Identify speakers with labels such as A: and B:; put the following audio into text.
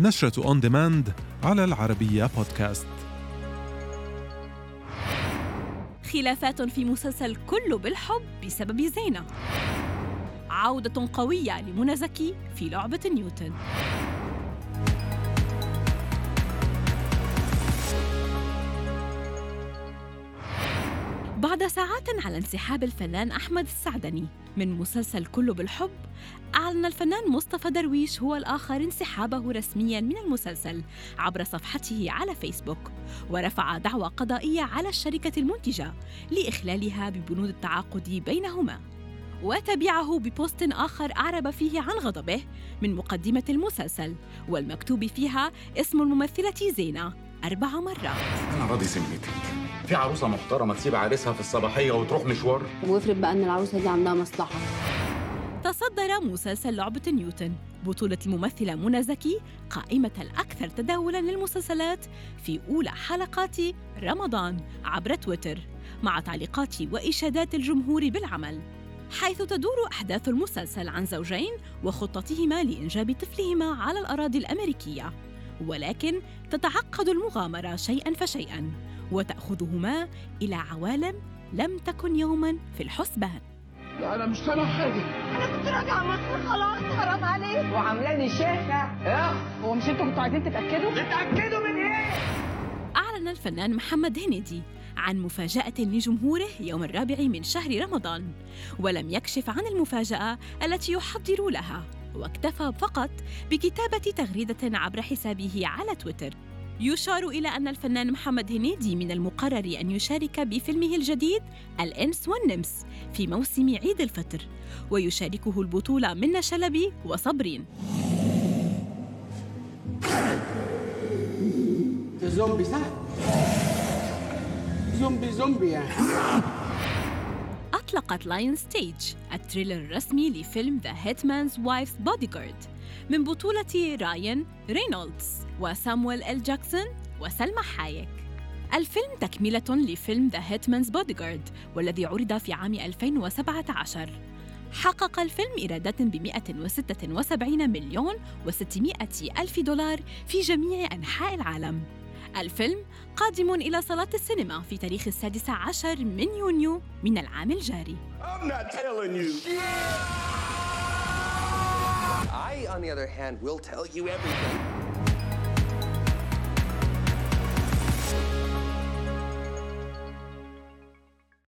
A: نشرة on demand على العربية بودكاست
B: خلافات في مسلسل كله بالحب بسبب زينة. عودة قوية لمنى زكي في لعبة نيوتن. بعد ساعات على انسحاب الفنان أحمد السعدني من مسلسل كله بالحب أعلن الفنان مصطفى درويش هو الآخر انسحابه رسمياً من المسلسل عبر صفحته على فيسبوك ورفع دعوى قضائية على الشركة المنتجة لإخلالها ببنود التعاقد بينهما. وتبعه ببوست آخر أعرب فيه عن غضبه من مقدمة المسلسل والمكتوب فيها اسم الممثلة زينة أربع مرات.
C: أنا راضي سميتك في عروسة محترمة تسيب عريسها في الصباحية وتروح مشوار؟
D: وافرض بقى إن العروسة دي عندها مصلحة.
B: تصدر مسلسل لعبة نيوتن. بطولة الممثلة منى زكي قائمة الأكثر تداولاً للمسلسلات في أولى حلقات رمضان عبر تويتر مع تعليقات وإشادات الجمهور بالعمل حيث تدور أحداث المسلسل عن زوجين وخطتهما لإنجاب طفلهما على الأراضي الأمريكية. ولكن تتعقد المغامرة شيئاً فشيئاً وتأخذهما إلى عوالم لم تكن يوماً في الحسبان.
E: لا أنا مش سامع حاجة.
F: أنا كنت راجعة مصر خلاص حرام عليك.
G: وعاملاني شيخة هو مش أنتوا كنتوا عايزين تتأكدوا؟
E: تتأكدوا من إيه؟
B: أعلن الفنان محمد هنيدي عن مفاجأة لجمهوره يوم الرابع من شهر رمضان ولم يكشف عن المفاجأة التي يحضر لها. واكتفى فقط بكتابة تغريدة عبر حسابه على تويتر. يشار إلى أن الفنان محمد هنيدي من المقرر أن يشارك بفيلمه الجديد الإنس والنمس في موسم عيد الفطر ويشاركه البطولة منة شلبي وصبرين.
E: زومبي صح؟ زومبي زومبي يعني.
B: أطلقت Lionsgate ال trailer الرسمي لفيلم The Hitman's Wife's Bodyguard من بطولة رايان رينولدز وسامويل إل جاكسون وسلمى حايك الفيلم تكملة لفيلم The Hitman's Bodyguard والذي عرض في عام 2017 حقق الفيلم إيرادات ب 176 مليون و600 ألف دولار في جميع أنحاء العالم. الفيلم قادم إلى صالات السينما في تاريخ السادس عشر من يونيو من العام الجاري
E: I'm not telling you
H: I, on the other hand, will tell you everything.